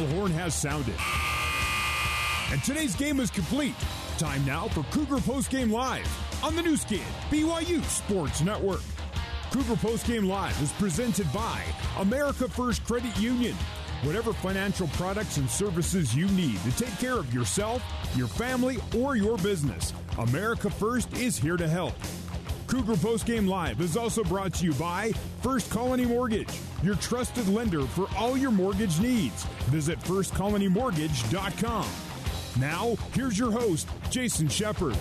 final horn has sounded. And today's game is complete. Time now for Cougar Postgame Live on the Nu Skin, BYU Sports Network. Cougar Postgame Live is presented by America First Credit Union. Whatever financial products and services you need to take care of yourself, your family, or your business, America First is here to help. Cougar Postgame Live is also brought to you by First Colony Mortgage, your trusted lender for all your mortgage needs. Visit firstcolonymortgage.com. Now, here's your host, Jason Shepard.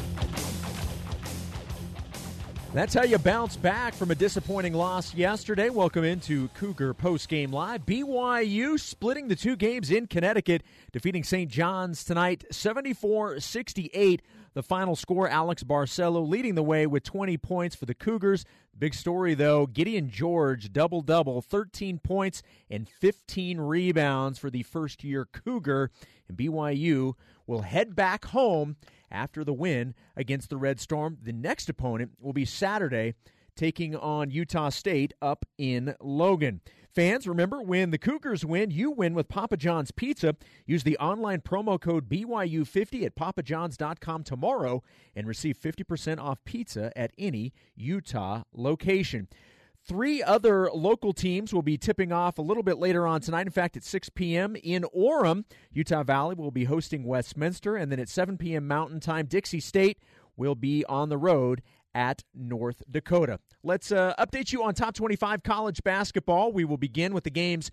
That's how you bounce back from a disappointing loss yesterday. Welcome into Cougar Post Game Live. BYU splitting the two games in Connecticut, defeating St. John's tonight 74 68. The final score Alex Barcelo leading the way with 20 points for the Cougars. Big story, though Gideon George, double double, 13 points and 15 rebounds for the first year Cougar. And BYU will head back home after the win against the Red Storm. The next opponent will be Saturday, taking on Utah State up in Logan. Fans, remember when the Cougars win, you win with Papa John's Pizza. Use the online promo code BYU50 at papajohns.com tomorrow and receive 50% off pizza at any Utah location. Three other local teams will be tipping off a little bit later on tonight. In fact, at 6 p.m. in Orem, Utah Valley will be hosting Westminster. And then at 7 p.m. Mountain Time, Dixie State will be on the road at North Dakota. Let's uh, update you on top 25 college basketball. We will begin with the games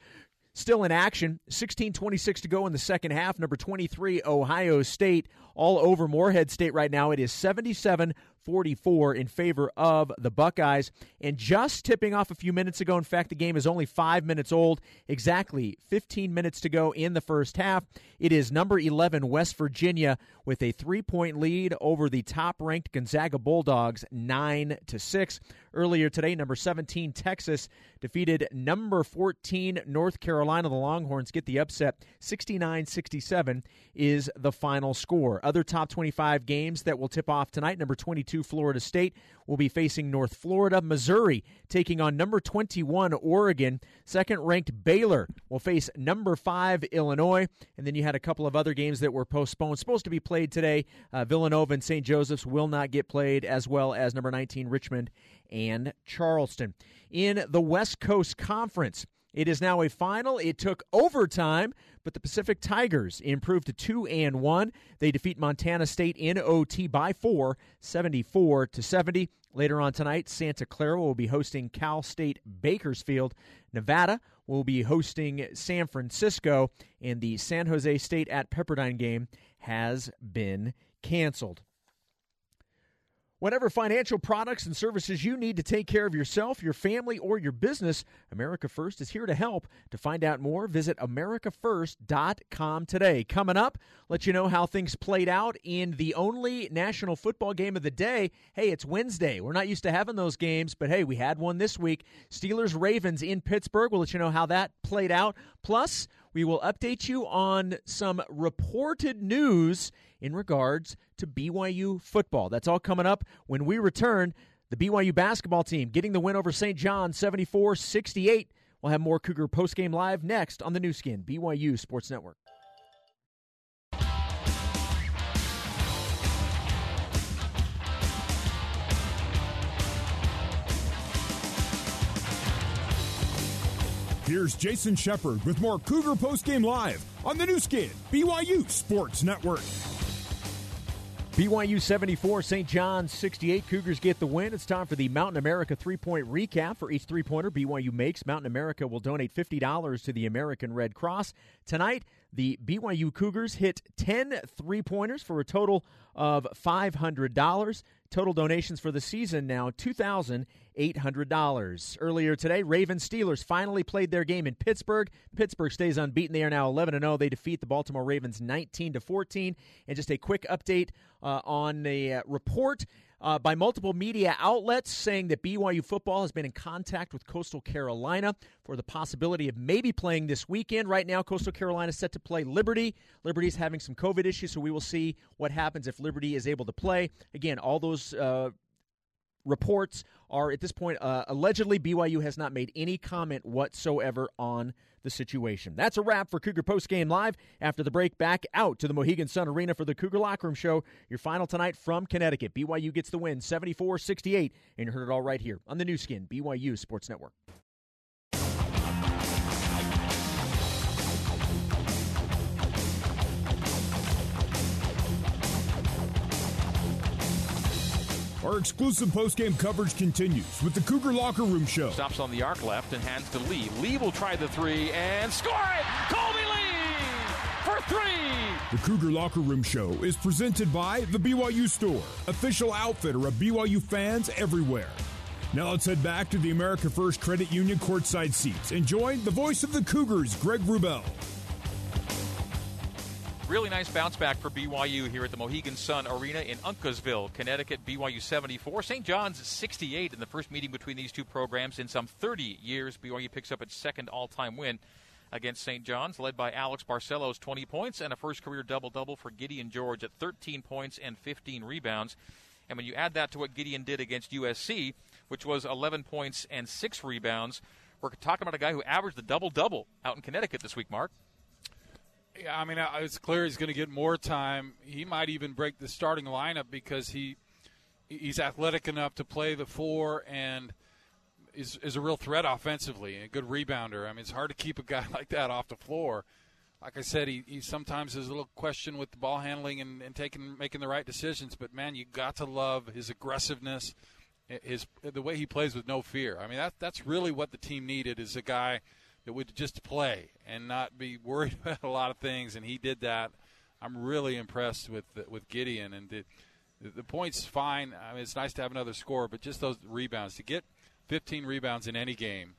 still in action. 16:26 to go in the second half. Number 23 Ohio State all over Morehead State right now. It is 77 44 in favor of the Buckeyes. And just tipping off a few minutes ago, in fact, the game is only five minutes old, exactly 15 minutes to go in the first half. It is number 11, West Virginia, with a three point lead over the top ranked Gonzaga Bulldogs, 9 to 6. Earlier today, number 17, Texas, defeated number 14, North Carolina. The Longhorns get the upset. 69 67 is the final score. Other top 25 games that will tip off tonight number 22, Florida State, will be facing North Florida. Missouri taking on number 21, Oregon. Second ranked Baylor will face number 5, Illinois. And then you had a couple of other games that were postponed, supposed to be played today. Uh, Villanova and St. Joseph's will not get played, as well as number 19, Richmond and Charleston. In the West Coast Conference, it is now a final. It took overtime, but the Pacific Tigers improved to 2 and 1. They defeat Montana State in OT by 4, 74 to 70. Later on tonight, Santa Clara will be hosting Cal State Bakersfield. Nevada will be hosting San Francisco, and the San Jose State at Pepperdine game has been canceled. Whatever financial products and services you need to take care of yourself, your family, or your business, America First is here to help. To find out more, visit AmericaFirst.com today. Coming up, let you know how things played out in the only national football game of the day. Hey, it's Wednesday. We're not used to having those games, but hey, we had one this week. Steelers Ravens in Pittsburgh. We'll let you know how that played out. Plus, we will update you on some reported news in regards to BYU football. That's all coming up when we return. The BYU basketball team getting the win over St. John 74 68. We'll have more Cougar postgame live next on the Nu Skin, BYU Sports Network. Here's Jason Shepard with more Cougar Postgame Live on the Nu Skin, BYU Sports Network. BYU 74, St. John's 68. Cougars get the win. It's time for the Mountain America three point recap. For each three pointer BYU makes, Mountain America will donate $50 to the American Red Cross. Tonight, the BYU Cougars hit 10 three pointers for a total of $500. Total donations for the season now $2,800. Earlier today, Ravens Steelers finally played their game in Pittsburgh. Pittsburgh stays unbeaten. They are now 11 0. They defeat the Baltimore Ravens 19 14. And just a quick update uh, on a uh, report uh, by multiple media outlets saying that BYU football has been in contact with Coastal Carolina for the possibility of maybe playing this weekend. Right now, Coastal Carolina is set to play Liberty. Liberty is having some COVID issues, so we will see what happens if Liberty is able to play. Again, all those. Uh, reports are at this point uh, allegedly BYU has not made any comment whatsoever on the situation. That's a wrap for Cougar Post Game Live. After the break, back out to the Mohegan Sun Arena for the Cougar Locker Room Show. Your final tonight from Connecticut. BYU gets the win 74 68. And you heard it all right here on the Nu Skin, BYU Sports Network. Our exclusive post-game coverage continues with the Cougar Locker Room Show. Stops on the arc left and hands to Lee. Lee will try the three and score it! Kolby Lee for three! The Cougar Locker Room Show is presented by the BYU Store, official outfitter of BYU fans everywhere. Now let's head back to the America First Credit Union courtside seats and join the voice of the Cougars, Greg Wrubell. Really nice bounce back for BYU here at the Mohegan Sun Arena in Uncasville, Connecticut. BYU 74, St. John's 68 in the first meeting between these two programs in some 30 years. BYU picks up its second all time win against St. John's, led by Alex Barcelo's, 20 points, and a first career double double for Gideon George at 13 points and 15 rebounds. And when you add that to what Gideon did against USC, which was 11 points and 6 rebounds, we're talking about a guy who averaged the double double out in Connecticut this week, Mark. I mean, it's clear he's going to get more time. He might even break the starting lineup because he he's athletic enough to play the four and is is a real threat offensively and a good rebounder. I mean, it's hard to keep a guy like that off the floor. Like I said, he, he sometimes has a little question with the ball handling and, and taking making the right decisions. But man, you got to love his aggressiveness, his the way he plays with no fear. I mean, that that's really what the team needed is a guy that would just play and not be worried about a lot of things. And he did that. I'm really impressed with with Gideon and the, the points fine. I mean, it's nice to have another score, but just those rebounds to get 15 rebounds in any game,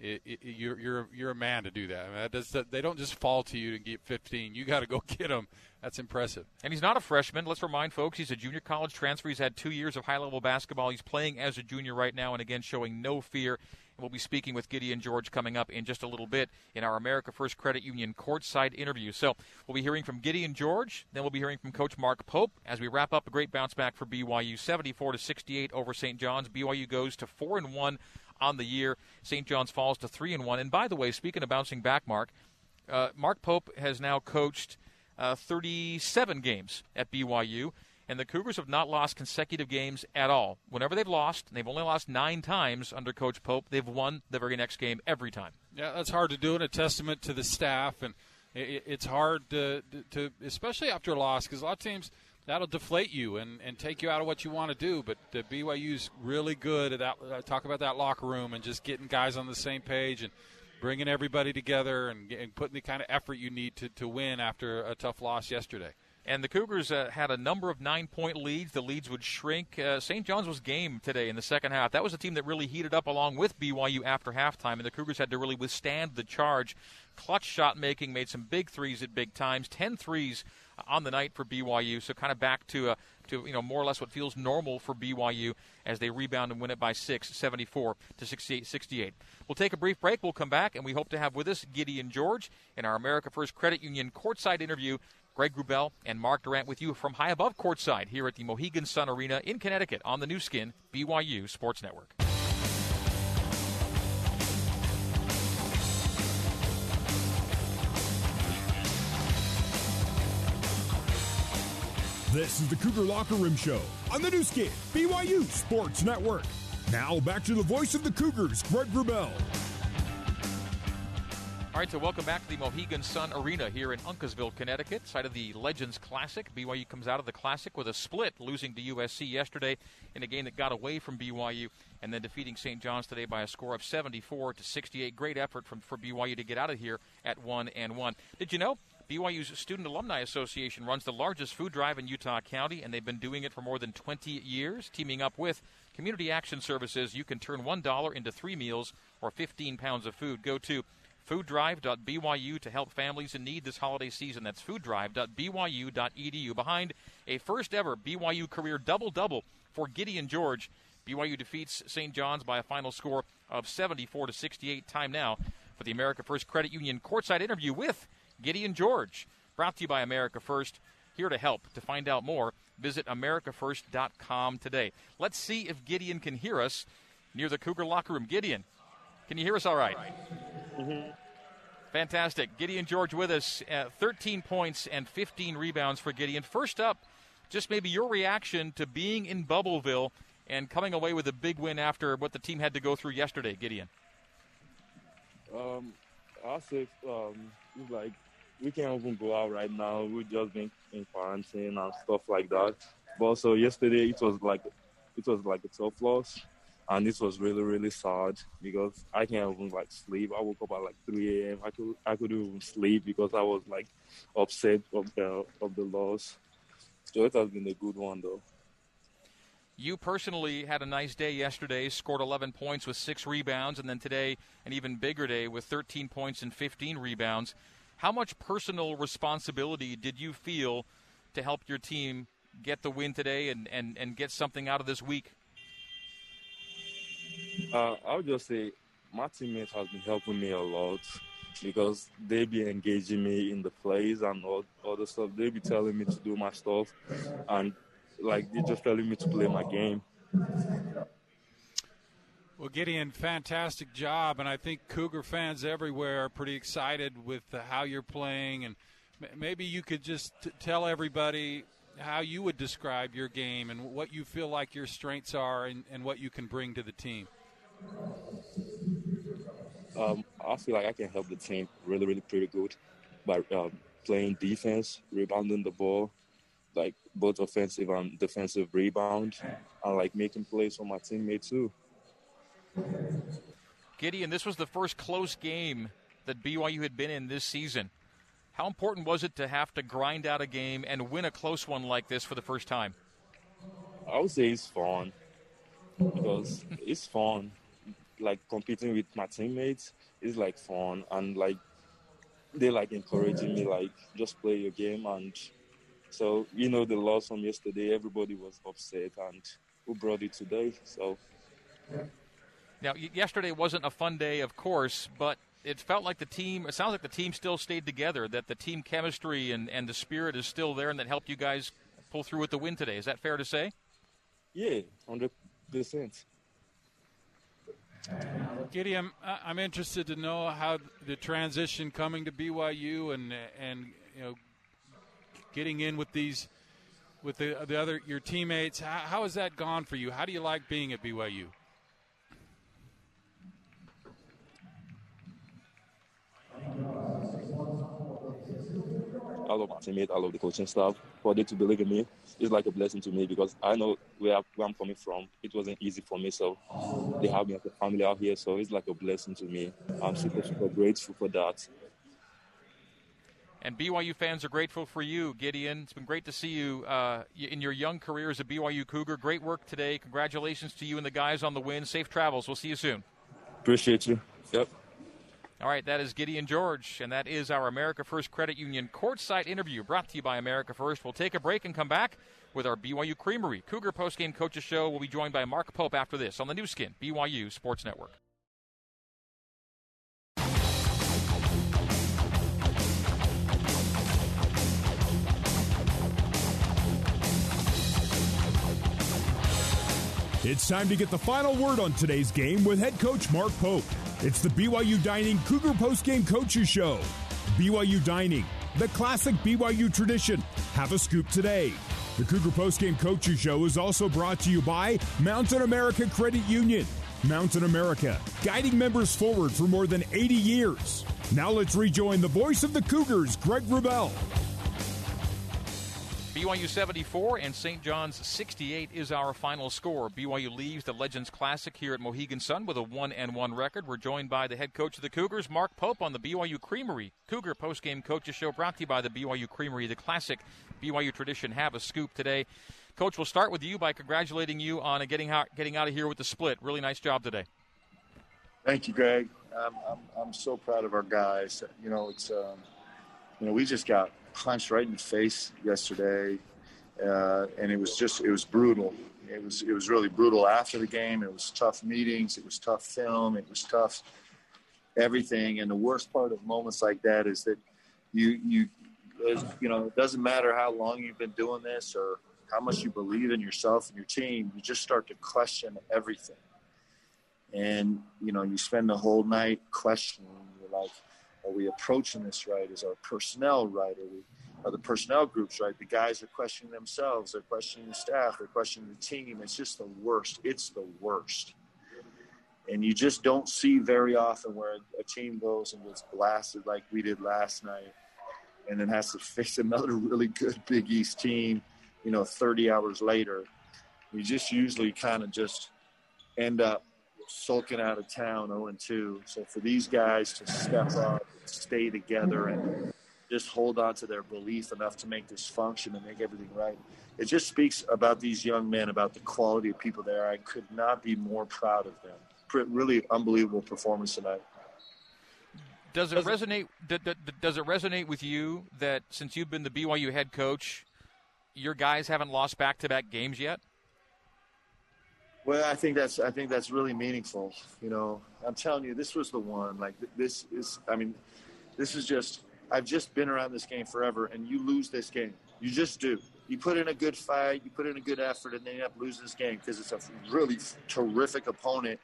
it, it, you're you're you're a man to do that. I mean, that does, they don't just fall to you to get 15. You got to go get them. That's impressive. And he's not a freshman. Let's remind folks he's a junior college transfer. He's had two years of high level basketball. He's playing as a junior right now, and again showing no fear We'll be speaking with Gideon George coming up in just a little bit in our America First Credit Union courtside interview. So we'll be hearing from Gideon George, then we'll be hearing from Coach Mark Pope as we wrap up a great bounce back for BYU, 74 to 68 over St. John's. BYU goes to four and one on the year. St. John's falls to three and one. And by the way, speaking of bouncing back, Mark, uh, Mark Pope has now coached uh, 37 games at BYU and the Cougars have not lost consecutive games at all. Whenever they've lost, they've only lost nine times under Coach Pope. They've won the very next game every time. Yeah, that's hard to do, and a testament to the staff. And it's hard to, to especially after a loss, because a lot of teams that'll deflate you and, and take you out of what you want to do. But the BYU's really good at that. Uh, talk about that locker room and just getting guys on the same page and bringing everybody together and, and putting the kind of effort you need to, to win after a tough loss yesterday. And the Cougars uh, had a number of nine point leads. The leads would shrink. Uh, St. John's was game today in the second half. That was a team that really heated up along with BYU after halftime, and the Cougars had to really withstand the charge. Clutch shot making, made some big threes at big times. Ten threes on the night for BYU, so kind of back to uh, to you know more or less what feels normal for BYU as they rebound and win it by six, 74 to 68. 68. We'll take a brief break. We'll come back, and we hope to have with us Gideon George in our America First Credit Union courtside interview Greg Wrubell and Mark Durrant with you from high above courtside here at the Mohegan Sun Arena in Connecticut on the Nu Skin BYU Sports Network. This is the Cougar Locker Room Show on the Nu Skin BYU Sports Network. Now back to the voice of the Cougars, Greg Wrubell. All right, so welcome back to the Mohegan Sun Arena here in Uncasville, Connecticut, site of the Legends Classic. BYU comes out of the Classic with a split, losing to USC yesterday in a game that got away from BYU, and then defeating St. John's today by a score of 74 to 68. Great effort from for BYU to get out of here at one and one. Did you know? BYU's Student Alumni Association runs the largest food drive in Utah County, and they've been doing it for more than 20 years. Teaming up with Community Action Services, you can turn $1 into three meals or 15 pounds of food. Go to fooddrive.byu to help families in need this holiday season. That's fooddrive.byu.edu. Behind a first ever BYU career double double for Gideon George. BYU defeats St. John's by a final score of 74 to 68. Time now for the America First Credit Union courtside interview with Gideon George. Brought to you by America First. here to help. To find out more, visit AmericaFirst.com today. Let's see if Gideon can hear us near the Cougar locker room. Gideon, can you hear us all right? Mm-hmm. Fantastic. Gideon George with us. Uh, 13 points and 15 rebounds for Gideon. First up, just maybe your reaction to being in Bubbleville and coming away with a big win after what the team had to go through yesterday, Gideon. Um, I say um, like we can't even go out right now. We've just been in quarantine and stuff like that. But also yesterday it was like it was like a tough loss, and this was really really sad because I can't even like sleep. I woke up at like 3 a.m. I could I couldn't even sleep because I was like upset of the of the loss. So it has been a good one though. You personally had a nice day yesterday, scored 11 points with six rebounds, and then today an even bigger day with 13 points and 15 rebounds. How much personal responsibility did you feel to help your team get the win today and, and, and get something out of this week? Uh, I would just say my teammates has been helping me a lot because they be engaging me in the plays and all other stuff. They be telling me to do my stuff, and like they're just telling me to play my game. Well, Gideon, fantastic job, and I think Cougar fans everywhere are pretty excited with how you're playing. And maybe you could just t- tell everybody how you would describe your game and what you feel like your strengths are and, and what you can bring to the team. Um, I feel like I can help the team really, really pretty good by um, playing defense, rebounding the ball, like both offensive and defensive rebound, and like making plays for my teammates too. Gideon, this was the first close game that BYU had been in this season. How important was it to have to grind out a game and win a close one like this for the first time? I would say it's fun because it's fun. Like competing with my teammates is like fun and like they like encouraging me like just play your game and so you know the loss from yesterday everybody was upset and who brought it today so now, yesterday wasn't a fun day, of course, but it felt like the team, it sounds like the team still stayed together, that the team chemistry and, and the spirit is still there, and that helped you guys pull through with the win today. Is that fair to say? Yeah, 100%. Gideon, I'm interested to know how the transition coming to BYU and and you know getting in with these with the the other your teammates. How, how has that gone for you? How do you like being at BYU? I love my teammates, I love the coaching staff. For them to believe in me, it's like a blessing to me because I know where, where I'm coming from. It wasn't easy for me, so they have me as a family out here, so it's like a blessing to me. I'm super, super grateful for that. And BYU fans are grateful for you, Gideon. It's been great to see you uh, in your young career as a BYU Cougar. Great work today. Congratulations to you and the guys on the win. Safe travels. We'll see you soon. Appreciate you. Yep. All right, that is Gideon George, and that is our America First Credit Union courtside interview brought to you by America First. We'll take a break and come back with our BYU Creamery Cougar postgame coaches show. We'll be joined by Mark Pope after this on the Nu Skin BYU Sports Network. It's time to get the final word on today's game with head coach Mark Pope. It's the BYU Dining Cougar Postgame Coaches Show. BYU Dining, the classic BYU tradition. Have a scoop today. The Cougar Postgame Coaches Show is also brought to you by Mountain America Credit Union. Mountain America, guiding members forward for more than 80 years. Now let's rejoin the voice of the Cougars, Greg Wrubell. BYU 74 and St. John's 68 is our final score. BYU leaves the Legends Classic here at Mohegan Sun with a 1 and 1 record. We're joined by the head coach of the Cougars, Mark Pope, on the BYU Creamery Cougar postgame coaches show brought to you by the BYU Creamery, the classic BYU tradition. Have a scoop today. Coach, we'll start with you by congratulating you on getting out, getting out of here with the split. Really nice job today. Thank you, Greg. I'm, I'm, I'm so proud of our guys. You know, it's um, you know we just got punched right in the face yesterday, uh, and it was just it was brutal. It was it was really brutal after the game. It was tough meetings. It was tough film. It was tough everything. And the worst part of moments like that is that you you you know, it doesn't matter how long you've been doing this or how much you believe in yourself and your team. You just start to question everything, and you know, you spend the whole night questioning. Are we approaching this right? Is our personnel right? Are we are the personnel groups right? The guys are questioning themselves. They're questioning the staff. They're questioning the team. It's just the worst. It's the worst. And you just don't see very often where a team goes and gets blasted like we did last night and then has to face another really good Big East team, you know, 30 hours later. You just usually kind of just end up sulking out of town 0 and 2. So for these guys to step up, stay together, and just hold on to their belief enough to make this function and make everything right. It just speaks about these young men, about the quality of people there. I could not be more proud of them. Really unbelievable performance tonight. Does it resonate? Does it resonate with you that since you've been the BYU head coach, your guys haven't lost back-to-back games yet? Well, I think that's I think that's really meaningful. You know, I'm telling you, this was the one. Like this is, I mean, this is just. I've just been around this game forever, and you lose this game. You just do. You put in a good fight, you put in a good effort, and then you end up losing this game because it's a really terrific opponent,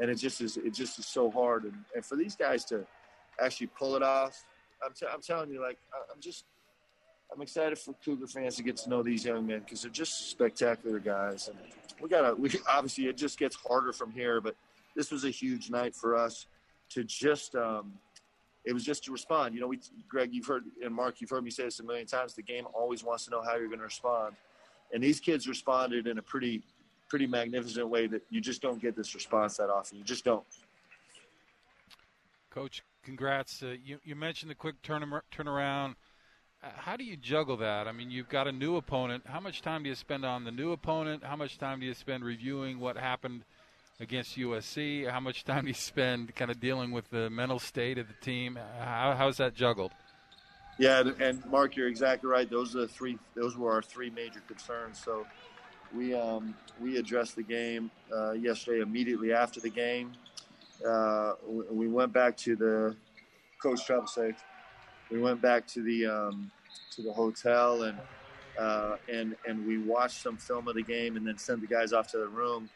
and it just is. It just is so hard. And, and for these guys to actually pull it off, I'm, t- I'm telling you, like I'm just I'm excited for Cougar fans to get to know these young men because they're just spectacular guys. And we gotta, we obviously it just gets harder from here, but this was a huge night for us to just. Um, it was just to respond. You know, we, Greg, you've heard, and Mark, you've heard me say this a million times. The game always wants to know how you're going to respond, and these kids responded in a pretty, pretty magnificent way that you just don't get this response that often. You just don't. Coach, congrats. Uh, you, you mentioned the quick turn turnaround. Uh, how do you juggle that? I mean, you've got a new opponent. How much time do you spend on the new opponent? How much time do you spend reviewing what happened against USC? How much time do you spend kind of dealing with the mental state of the team? How, how's that juggled? Yeah, and Mark, you're exactly right. Those are the three. Those were our three major concerns. So we um, we addressed the game uh, yesterday immediately after the game. Uh, we went back to the coach travel safe we went back to the um, to the hotel and uh, and and we watched some film of the game and then sent the guys off to the room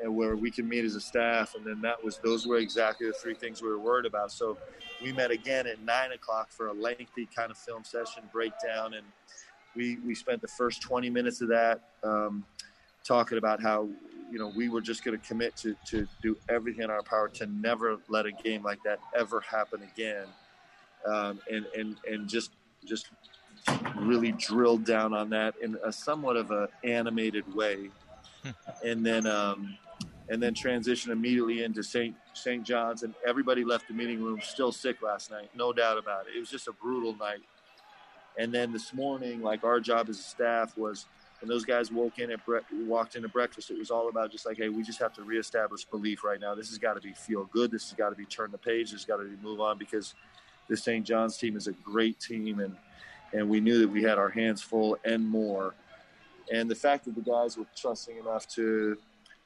and where we can meet as a staff. And then that was those were exactly the three things we were worried about. So we met again at nine o'clock for a lengthy kind of film session breakdown. And we we spent the first 20 minutes of that um, talking about how you know we were just going to commit to to do everything in our power to never let a game like that ever happen again um, and and and just just really drilled down on that in a somewhat of a animated way, and then um, and then transition immediately into St. St. John's, and everybody left the meeting room still sick last night, no doubt about it. It was just a brutal night. And then this morning, like our job as a staff was when those guys woke in at bre- walked into breakfast, it was all about just like, hey, we just have to reestablish belief right now. This has got to be feel good. This has got to be turn the page. This has got to be move on because the St. John's team is a great team, and and we knew that we had our hands full and more. And the fact that the guys were trusting enough to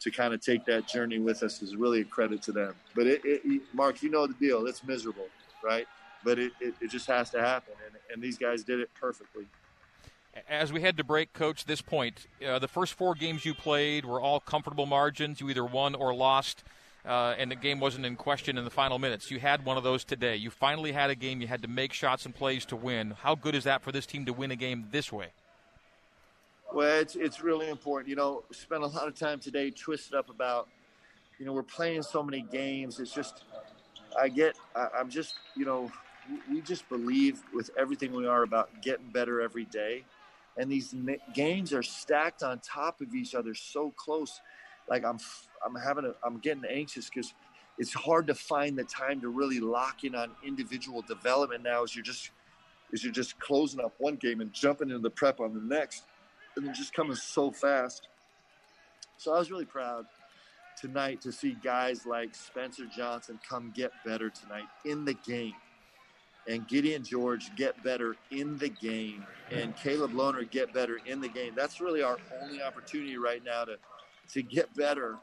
to kind of take that journey with us is really a credit to them. But it, it, Mark, you know the deal. It's miserable, right? But it, it, it just has to happen, and, and these guys did it perfectly. As we head to break, Coach, this point, uh, the first four games you played were all comfortable margins. You either won or lost uh, and the game wasn't in question in the final minutes. You had one of those today. You finally had a game you had to make shots and plays to win. How good is that for this team to win a game this way? Well, it's it's really important. You know, spent a lot of time today twisted up about, you know, we're playing so many games. It's just, I get, I, I'm just, you know, we just believe with everything we are about getting better every day, and these games are stacked on top of each other so close. Like I'm I'm having a, I'm getting anxious because it's hard to find the time to really lock in on individual development now as you're just as you're just closing up one game and jumping into the prep on the next and then just coming so fast. So I was really proud tonight to see guys like Spencer Johnson come get better tonight in the game. And Gideon George get better in the game. And Caleb Lohner get better in the game. That's really our only opportunity right now to, to get better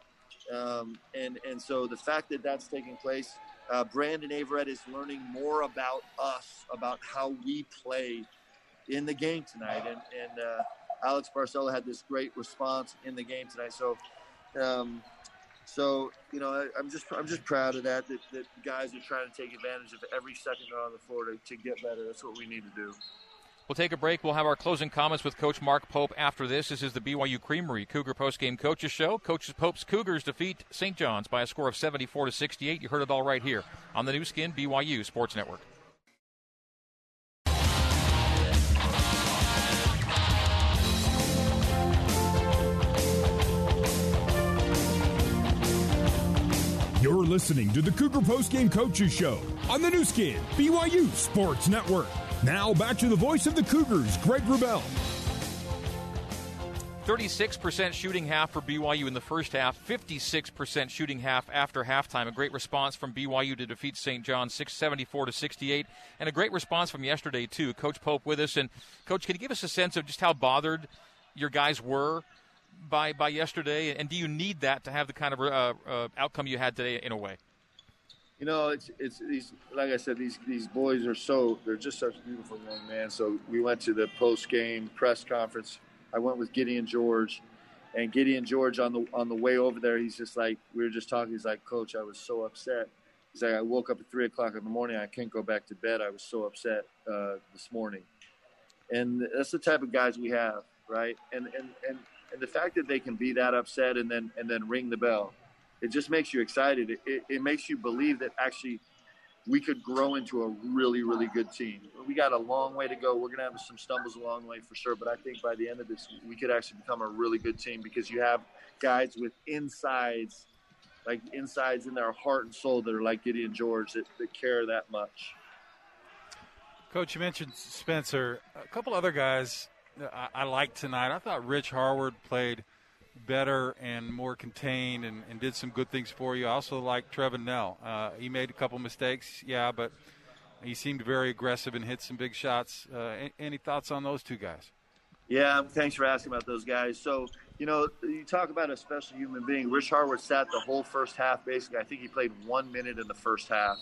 um, and and so the fact that that's taking place, uh, Brandon Averette is learning more about us, about how we play, in the game tonight. And, and uh, Alex Barcelo had this great response in the game tonight. So, um, so you know, I, am just I'm just proud of that, that. That guys are trying to take advantage of every second on the floor to, to get better. That's what we need to do. We'll take a break. We'll have our closing comments with Coach Mark Pope after this. This is the BYU Creamery Cougar Postgame Coaches Show. Coach Pope's Cougars defeat St. John's by a score of 74 to 68. You heard it all right here on the Nu Skin BYU Sports Network. You're listening to the Cougar Postgame Coaches Show on the Nu Skin BYU Sports Network. Now back to the voice of the Cougars, Greg Wrubell. 36% shooting half for BYU in the first half, 56% shooting half after halftime. A great response from BYU to defeat St. John 674 to 68, and a great response from yesterday too. Coach Pope with us, and Coach, can you give us a sense of just how bothered your guys were by by yesterday, and do you need that to have the kind of uh, uh, outcome you had today in a way? You know, it's it's these like I said, these these boys are so they're just such beautiful young men. So we went to the post game press conference. I went with Gideon George, and Gideon George on the on the way over there, he's just like we were just talking. He's like, Coach, I was so upset. He's like, I woke up at three o'clock in the morning. I can't go back to bed. I was so upset uh, this morning, and that's the type of guys we have, right? And and and and the fact that they can be that upset and then and then ring the bell it just makes you excited. It, it, it, makes you believe that actually we could grow into a really, really good team. We got a long way to go. We're going to have some stumbles along the way for sure, but I think by the end of this, we could actually become a really good team because you have guys with insides, like insides in their heart and soul that are like Gideon George that, that care that much. Coach, you mentioned Spencer. A couple other guys I, I liked tonight. I thought Rich Harward played – better and more contained and, and did some good things for you. I also like Trevin Knell. Uh, he made a couple mistakes, yeah, but he seemed very aggressive and hit some big shots. Uh, any thoughts on those two guys? Yeah, thanks for asking about those guys. So, you know, you talk about a special human being. Rich Harward sat the whole first half, basically. I think he played one minute in the first half.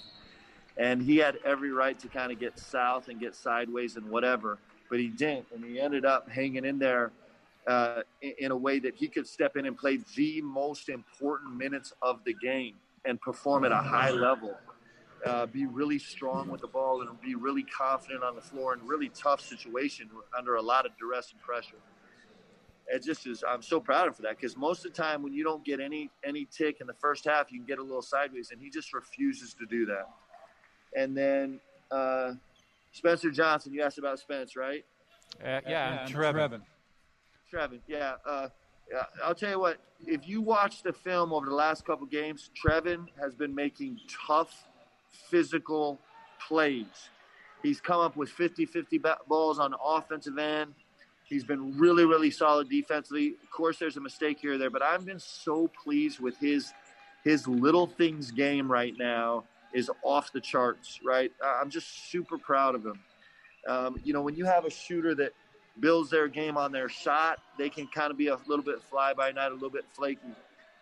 And he had every right to kind of get south and get sideways and whatever, but he didn't. And he ended up hanging in there – uh, in, a way that he could step in and play the most important minutes of the game and perform at a high level. Uh, be really strong with the ball and be really confident on the floor in really tough situation under a lot of duress and pressure. It just is. I'm so proud of him for that because most of the time when you don't get any any tick in the first half, you can get a little sideways, and he just refuses to do that. And then uh, Spencer Johnson, you asked about Spence, right? Uh, yeah, yeah Trevin. Trevin. Trevin, yeah. Uh, I'll tell you what. If you watch the film over the last couple games, Trevin has been making tough, physical plays. He's come up with 50-50 balls on the offensive end. He's been really, really solid defensively. Of course, there's a mistake here or there, but I've been so pleased with his his little things game right now is off the charts. Right, I'm just super proud of him. Um, you know, when you have a shooter that builds their game on their shot, they can kind of be a little bit fly by night, a little bit flaky.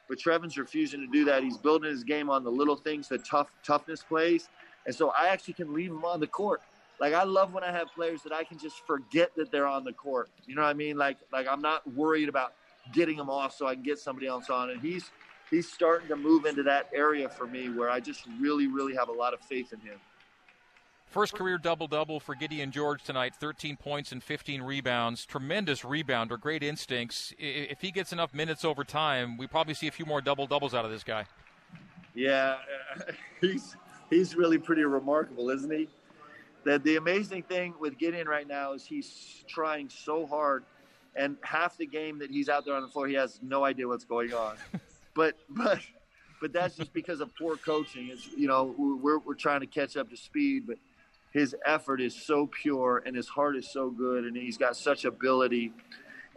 But Trevin's refusing to do that. He's building his game on the little things, the tough toughness plays, and so I actually can leave him on the court. Like I love when I have players that I can just forget that they're on the court. You know what I mean? Like like I'm not worried about getting them off so I can get somebody else on. And he's he's starting to move into that area for me where I just really really have a lot of faith in him. First career double double for Gideon George tonight 13 points and 15 rebounds. Tremendous rebounder, great instincts. If he gets enough minutes over time, we probably see a few more double doubles out of this guy. Yeah, he's he's really pretty remarkable, isn't he? The, the amazing thing with Gideon right now is he's trying so hard, and half the game that he's out there on the floor, he has no idea what's going on. but but but that's just because of poor coaching. It's you know we're we're trying to catch up to speed, but his effort is so pure and his heart is so good and he's got such ability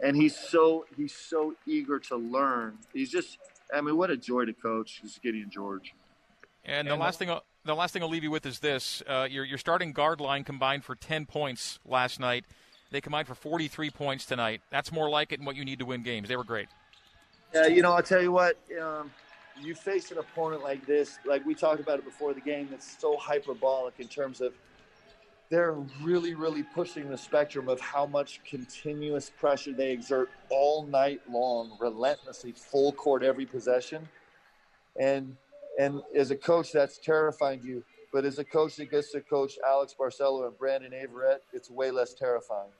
and he's so he's so eager to learn. He's just I mean, what a joy to coach, is Gideon George. And, and the last thing, I'll, the last thing I'll leave you with is this: uh, your your starting guard line combined for ten points last night. They combined for forty three points tonight. That's more like it and what you need to win games. They were great. Yeah, you know, I'll tell you what. Um, you face an opponent like this, like we talked about it before the game, that's so hyperbolic in terms of they're really, really pushing the spectrum of how much continuous pressure they exert all night long, relentlessly, full court every possession. And and as a coach, that's terrifying to you. But as a coach that gets to coach Alex Barcelo and Brandon Averette, it's way less terrifying.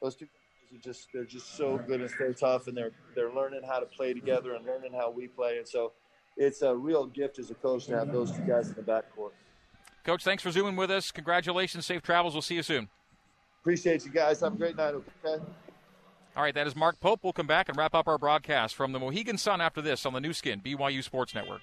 Those two are just they're just so good and so tough, and they're they're learning how to play together and learning how we play. And so it's a real gift as a coach to have those two guys in the backcourt. Coach, thanks for zooming with us. Congratulations. Safe travels. We'll see you soon. Appreciate you guys. Have a great night, okay? All right, that is Mark Pope. We'll come back and wrap up our broadcast from the Mohegan Sun after this on the Nu Skin, BYU Sports Network.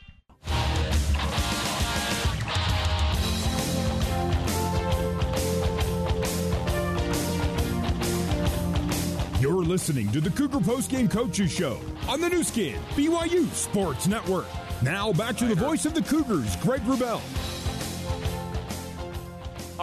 You're listening to the Cougar Post Game Coaches Show on the Nu Skin, BYU Sports Network. Now back to the voice of the Cougars, Greg Wrubell.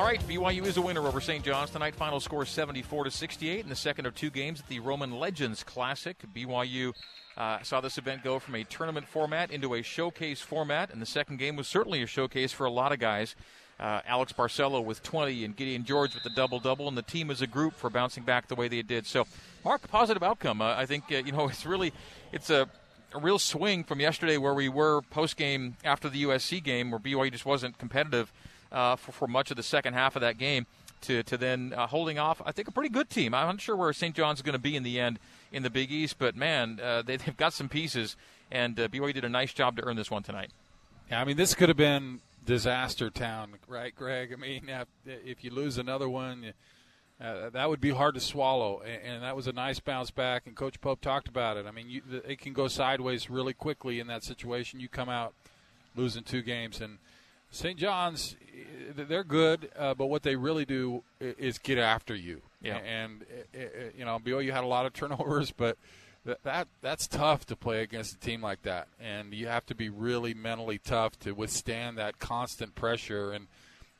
All right, BYU is a winner over St. John's tonight. Final score 74 to 68 in the second of two games at the Roman Legends Classic. BYU uh, saw this event go from a tournament format into a showcase format, and the second game was certainly a showcase for a lot of guys. Uh, Alex Barcelo with 20 and Gideon George with the double double, and the team as a group for bouncing back the way they did. So, Mark, positive outcome. Uh, I think uh, you know it's really it's a, a real swing from yesterday where we were post game after the USC game where BYU just wasn't competitive uh, for, for much of the second half of that game to, to then uh, holding off, I think, a pretty good team. I'm not sure where St. John's is going to be in the end in the Big East, but man, uh, they, have got some pieces, and uh, BYU did a nice job to earn this one tonight. Yeah, I mean, this could have been disaster town, right, Greg? I mean, if you lose another one, uh, that would be hard to swallow. And, and, that was a nice bounce back. And Coach Pope talked about it. I mean, you, it can go sideways really quickly in that situation. You come out losing two games, and St. John's, eh, they're good, uh, but what they really do is get after you. Yeah. And, eh, eh, you know, BYU had a lot of turnovers, but that, that that's tough to play against a team like that, and you have to be really mentally tough to withstand that constant pressure. And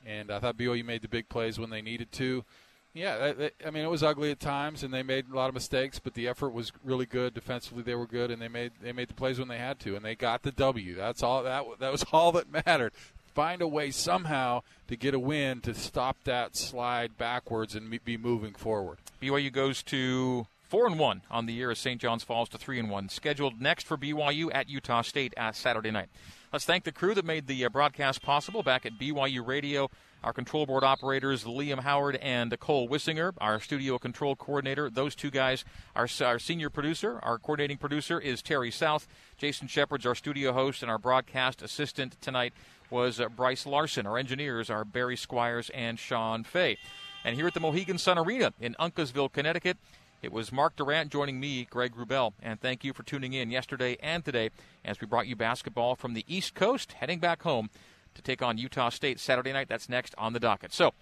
and I thought BYU made the big plays when they needed to. Yeah, I mean it was ugly at times, and they made a lot of mistakes, but the effort was really good. Defensively, they were good, and they made they made the plays when they had to, and they got the W. That's all that that was all that mattered. Find a way somehow to get a win to stop that slide backwards and be moving forward. BYU goes to four and one on the year as St. John's falls to three and one. Scheduled next for BYU at Utah State at Saturday night. Let's thank the crew that made the uh, broadcast possible back at BYU Radio. Our control board operators, Liam Howard and Cole Wissinger, our studio control coordinator. Those two guys, our, our senior producer, our coordinating producer is Terry South. Jason Shepard's our studio host, and our broadcast assistant tonight was uh, Bryce Larson. Our engineers are Barry Squires and Sean Fay. And here at the Mohegan Sun Arena in Uncasville, Connecticut, it was Mark Durrant joining me, Greg Wrubell, and thank you for tuning in yesterday and today as we brought you basketball from the East Coast, heading back home to take on Utah State Saturday night. That's next on the docket. So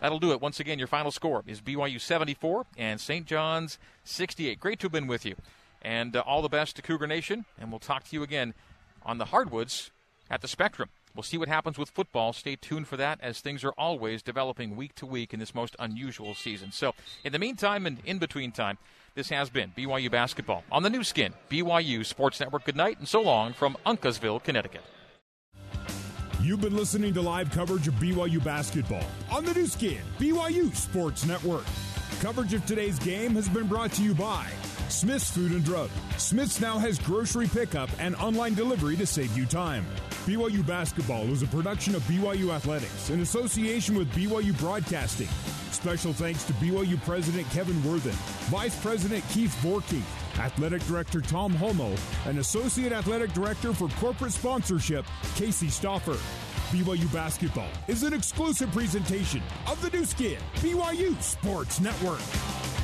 that'll do it. Once again, your final score is BYU 74 and St. John's 68. Great to have been with you. And uh, all the best to Cougar Nation, and we'll talk to you again on the hardwoods at the Spectrum. We'll see what happens with football. Stay tuned for that as things are always developing week to week in this most unusual season. So, in the meantime and in between time, this has been BYU basketball on the Nu Skin, BYU Sports Network. Good night and so long from Uncasville, Connecticut. You've been listening to live coverage of BYU basketball on the Nu Skin, BYU Sports Network. Coverage of today's game has been brought to you by Smith's Food and Drug. Smith's now has grocery pickup and online delivery to save you time. BYU Basketball is a production of BYU Athletics in association with BYU Broadcasting. Special thanks to BYU President Kevin Worthen, Vice President Keith Vorkink, Athletic Director Tom Holmoe, and Associate Athletic Director for Corporate Sponsorship, Casey Stoffer. BYU Basketball is an exclusive presentation of the Nu Skin, BYU Sports Network.